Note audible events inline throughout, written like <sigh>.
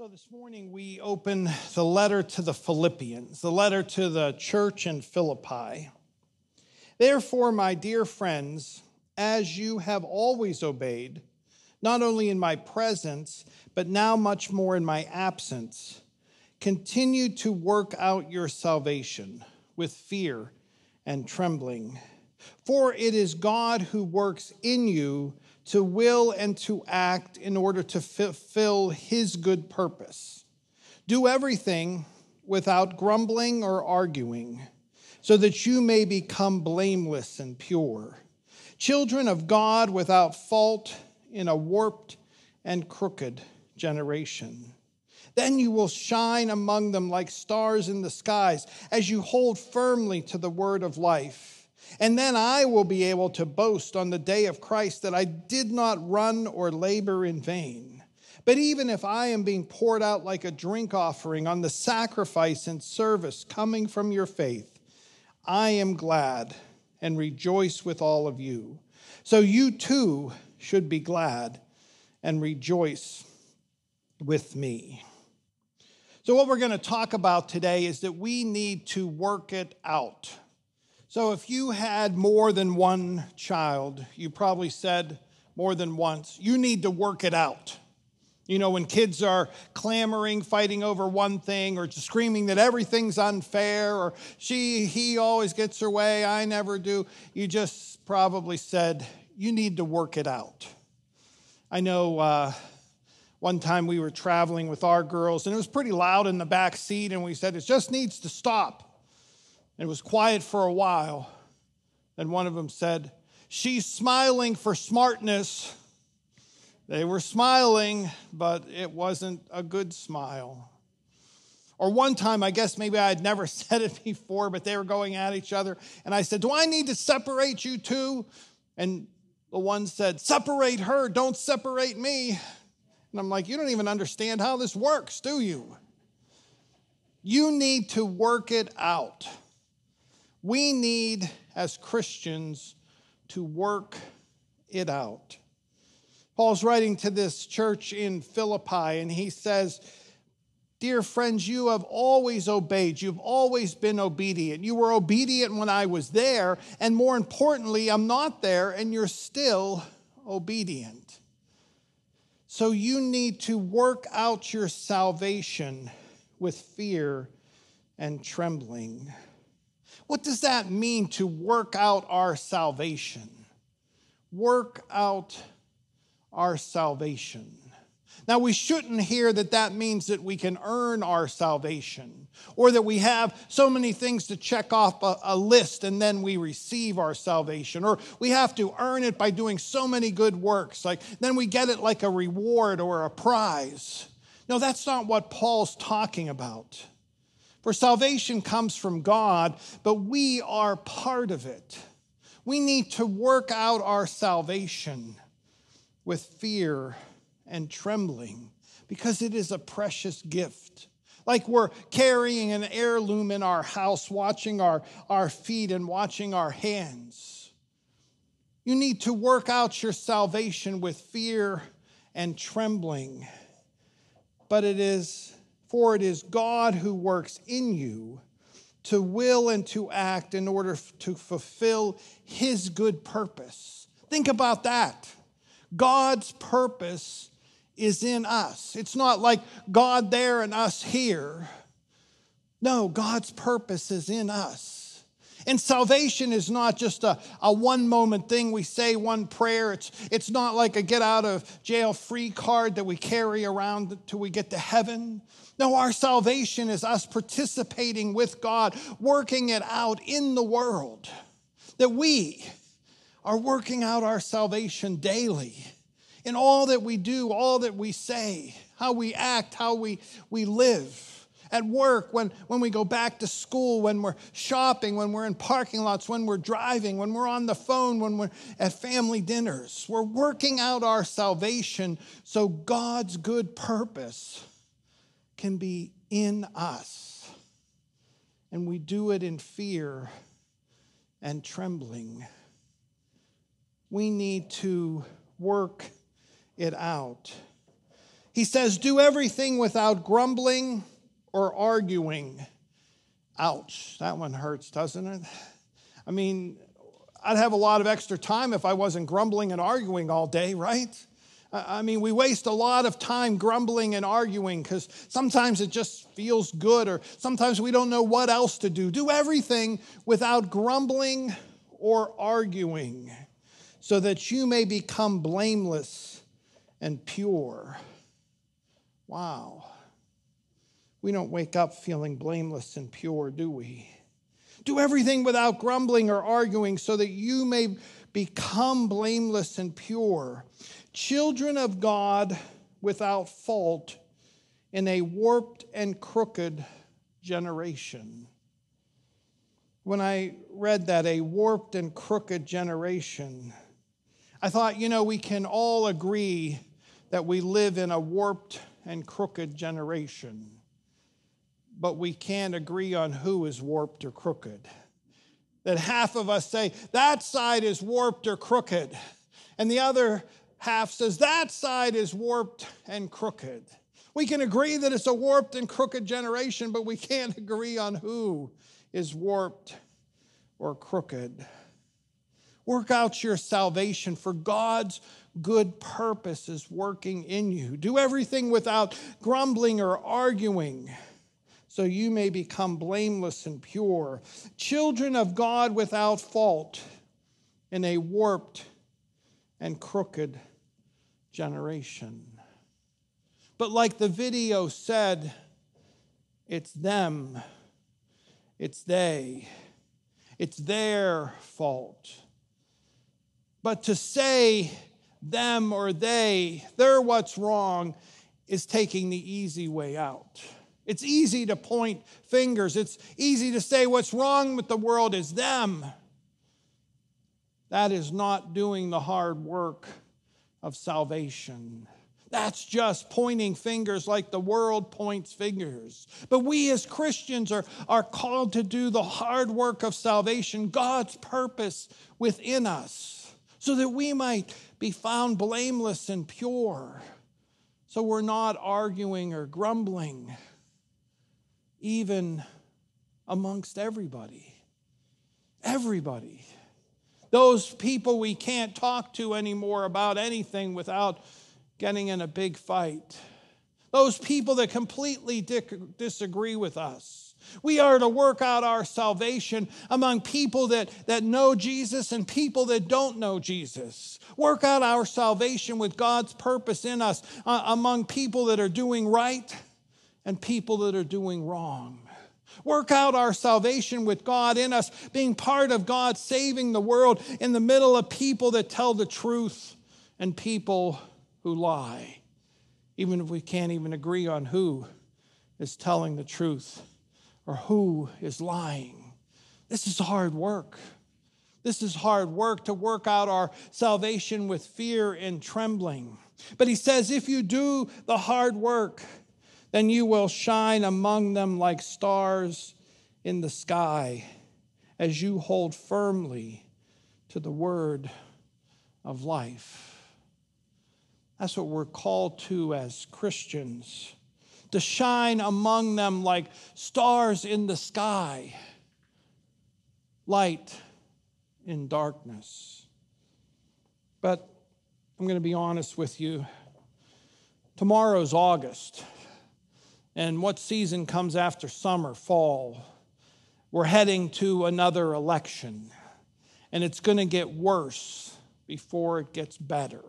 So, this morning we open the letter to the Philippians, the letter to the church in Philippi. Therefore, my dear friends, as you have always obeyed, not only in my presence, but now much more in my absence, continue to work out your salvation with fear and trembling. For it is God who works in you to will and to act in order to fulfill his good purpose. Do everything without grumbling or arguing, so that you may become blameless and pure, children of God without fault in a warped and crooked generation. Then you will shine among them like stars in the skies as you hold firmly to the word of life. And then I will be able to boast on the day of Christ that I did not run or labor in vain. But even if I am being poured out like a drink offering on the sacrifice and service coming from your faith, I am glad and rejoice with all of you. So you too should be glad and rejoice with me. So, what we're going to talk about today is that we need to work it out. So, if you had more than one child, you probably said more than once, you need to work it out. You know, when kids are clamoring, fighting over one thing, or just screaming that everything's unfair, or she, he always gets her way, I never do, you just probably said, you need to work it out. I know uh, one time we were traveling with our girls, and it was pretty loud in the back seat, and we said, it just needs to stop. It was quiet for a while. Then one of them said, She's smiling for smartness. They were smiling, but it wasn't a good smile. Or one time, I guess maybe I had never <laughs> said it before, but they were going at each other. And I said, Do I need to separate you two? And the one said, Separate her, don't separate me. And I'm like, You don't even understand how this works, do you? You need to work it out. We need, as Christians, to work it out. Paul's writing to this church in Philippi, and he says, Dear friends, you have always obeyed. You've always been obedient. You were obedient when I was there, and more importantly, I'm not there, and you're still obedient. So you need to work out your salvation with fear and trembling. What does that mean to work out our salvation? Work out our salvation. Now, we shouldn't hear that that means that we can earn our salvation or that we have so many things to check off a, a, list and then we receive our salvation or we have to earn it by doing so many good works. Like then we get it like a reward or a prize. No, that's not what Paul's talking about. For salvation comes from God, but we are part of it. We need to work out our salvation with fear and trembling because it is a precious gift. Like we're carrying an heirloom in our house, watching our, our feet and watching our hands. You need to work out your salvation with fear and trembling, but it is for it is God who works in you to will and to act in order to fulfill his good purpose. Think about that. God's purpose is in us. It's not like God there and us here. No, God's purpose is in us. And salvation is not just a, a one moment thing. We say one prayer. It's, it's not like a get out of jail free card that we carry around till we get to heaven. No, our salvation is us participating with God, working it out in the world. That we are working out our salvation daily in all that we do, all that we say, how we act, how we, we live at work, when, when we go back to school, when we're shopping, when we're in parking lots, when we're driving, when we're on the phone, when we're at family dinners. We're working out our salvation so God's good purpose can be in us. And we do it in fear and trembling. We need to work it out. He says, Do everything without grumbling or arguing. Ouch, that one hurts, doesn't it? I mean, I'd have a lot of extra time if I wasn't grumbling and arguing all day, right? I mean, we waste a lot of time grumbling and arguing because sometimes it just feels good, or sometimes we don't know what else to do. Do everything without grumbling or arguing, so that you may become blameless and pure. Wow. We don't wake up feeling blameless and pure, do we? Do everything without grumbling or arguing, so that you may become blameless and pure children of God without fault in a warped and crooked generation. When I read that, a warped and crooked generation, I thought, you know, we can all agree that we live in a warped and crooked generation, but we can't agree on who is warped or crooked. That half of us say, that side is warped or crooked, and the other half says that side is warped and crooked. We can agree that it's a warped and crooked generation, but we can't agree on who is warped or crooked. Work out your salvation, for God's good purpose is working in you. Do everything without grumbling or arguing, so you may become blameless and pure, children of God without fault in a warped and crooked generation. But like the video said, it's them, it's they, it's their fault. But to say them or they, they're what's wrong, is taking the easy way out. It's easy to point fingers. It's easy to say what's wrong with the world is them. That is not doing the hard work of salvation. That's just pointing fingers like the world points fingers. But we as Christians are, are called to do the hard work of salvation, God's purpose within us, so that we might be found blameless and pure. So we're not arguing or grumbling, even amongst everybody. Everybody. Those people we can't talk to anymore about anything without getting in a big fight. Those people that completely disagree with us. We are to work out our salvation among people that, that know Jesus and people that don't know Jesus. Work out our salvation with God's purpose in us uh, among people that are doing right and people that are doing wrong. Work out our salvation with God in us, being part of God saving the world in the middle of people that tell the truth and people who lie, even if we can't even agree on who is telling the truth or who is lying. This is hard work. This is hard work to work out our salvation with fear and trembling. But he says, if you do the hard work, then you will shine among them like stars in the sky as you hold firmly to the word of life. That's what we're called to as Christians to shine among them like stars in the sky, light in darkness. But I'm going to be honest with you. Tomorrow's August. And what season comes after summer, fall? We're heading to another election, and it's going to get worse before it gets better.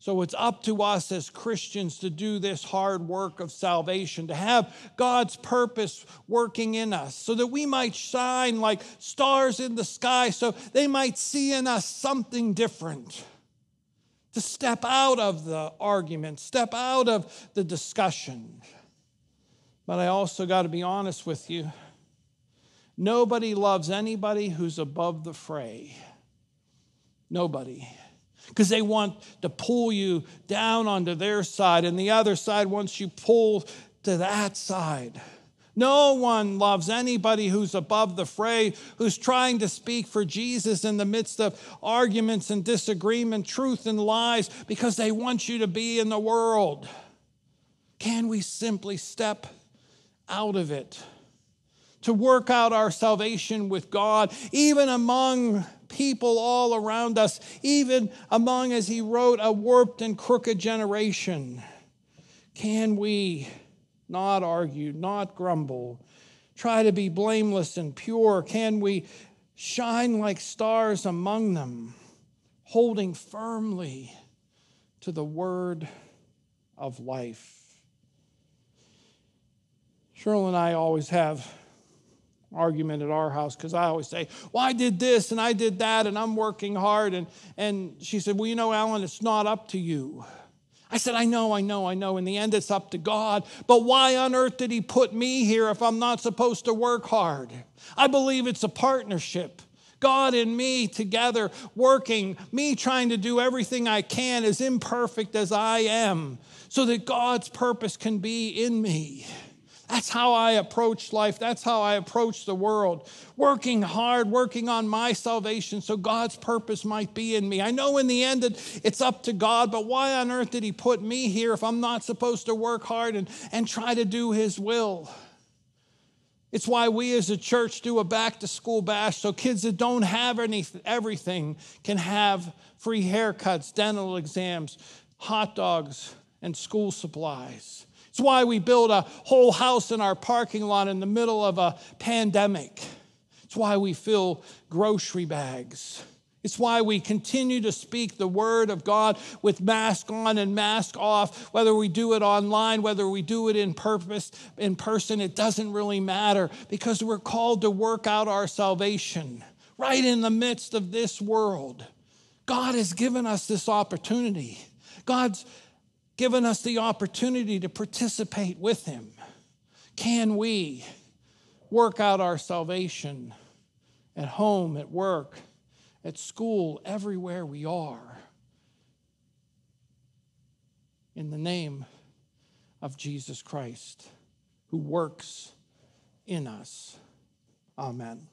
So it's up to us as Christians to do this hard work of salvation, to have God's purpose working in us, so that we might shine like stars in the sky, so they might see in us something different. To step out of the argument, step out of the discussion. But I also got to be honest with you. Nobody loves anybody who's above the fray. Nobody. Because they want to pull you down onto their side, and the other side wants you pulled to that side. No one loves anybody who's above the fray, who's trying to speak for Jesus in the midst of arguments and disagreement, truth and lies, because they want you to be in the world. Can we simply step out of it to work out our salvation with God, even among people all around us, even among, as he wrote, a warped and crooked generation? Can we not argue, not grumble, try to be blameless and pure? Can we shine like stars among them, holding firmly to the word of life? Cheryl and I always have argument at our house because I always say, Well, I did this and I did that and I'm working hard. And, and she said, Well, you know, Alan, it's not up to you. I said, I know, I know, I know. In the end, it's up to God. But why on earth did He put me here if I'm not supposed to work hard? I believe it's a partnership. God and me together working, me trying to do everything I can, as imperfect as I am, so that God's purpose can be in me. That's how I approach life. That's how I approach the world. Working hard, working on my salvation so God's purpose might be in me. I know in the end that it's up to God, but why on earth did He put me here if I'm not supposed to work hard and, and try to do His will? It's why we as a church do a back to school bash so kids that don't have any, everything can have free haircuts, dental exams, hot dogs, and school supplies. It's why we build a whole house in our parking lot in the middle of a pandemic. It's why we fill grocery bags. It's why we continue to speak the word of God with mask on and mask off, whether we do it online, whether we do it in purpose, in person, it doesn't really matter because we're called to work out our salvation right in the midst of this world. God has given us this opportunity. God's given us the opportunity to participate with Him. Can we work out our salvation at home, at work, at school, everywhere we are? In the name of Jesus Christ, who works in us. Amen.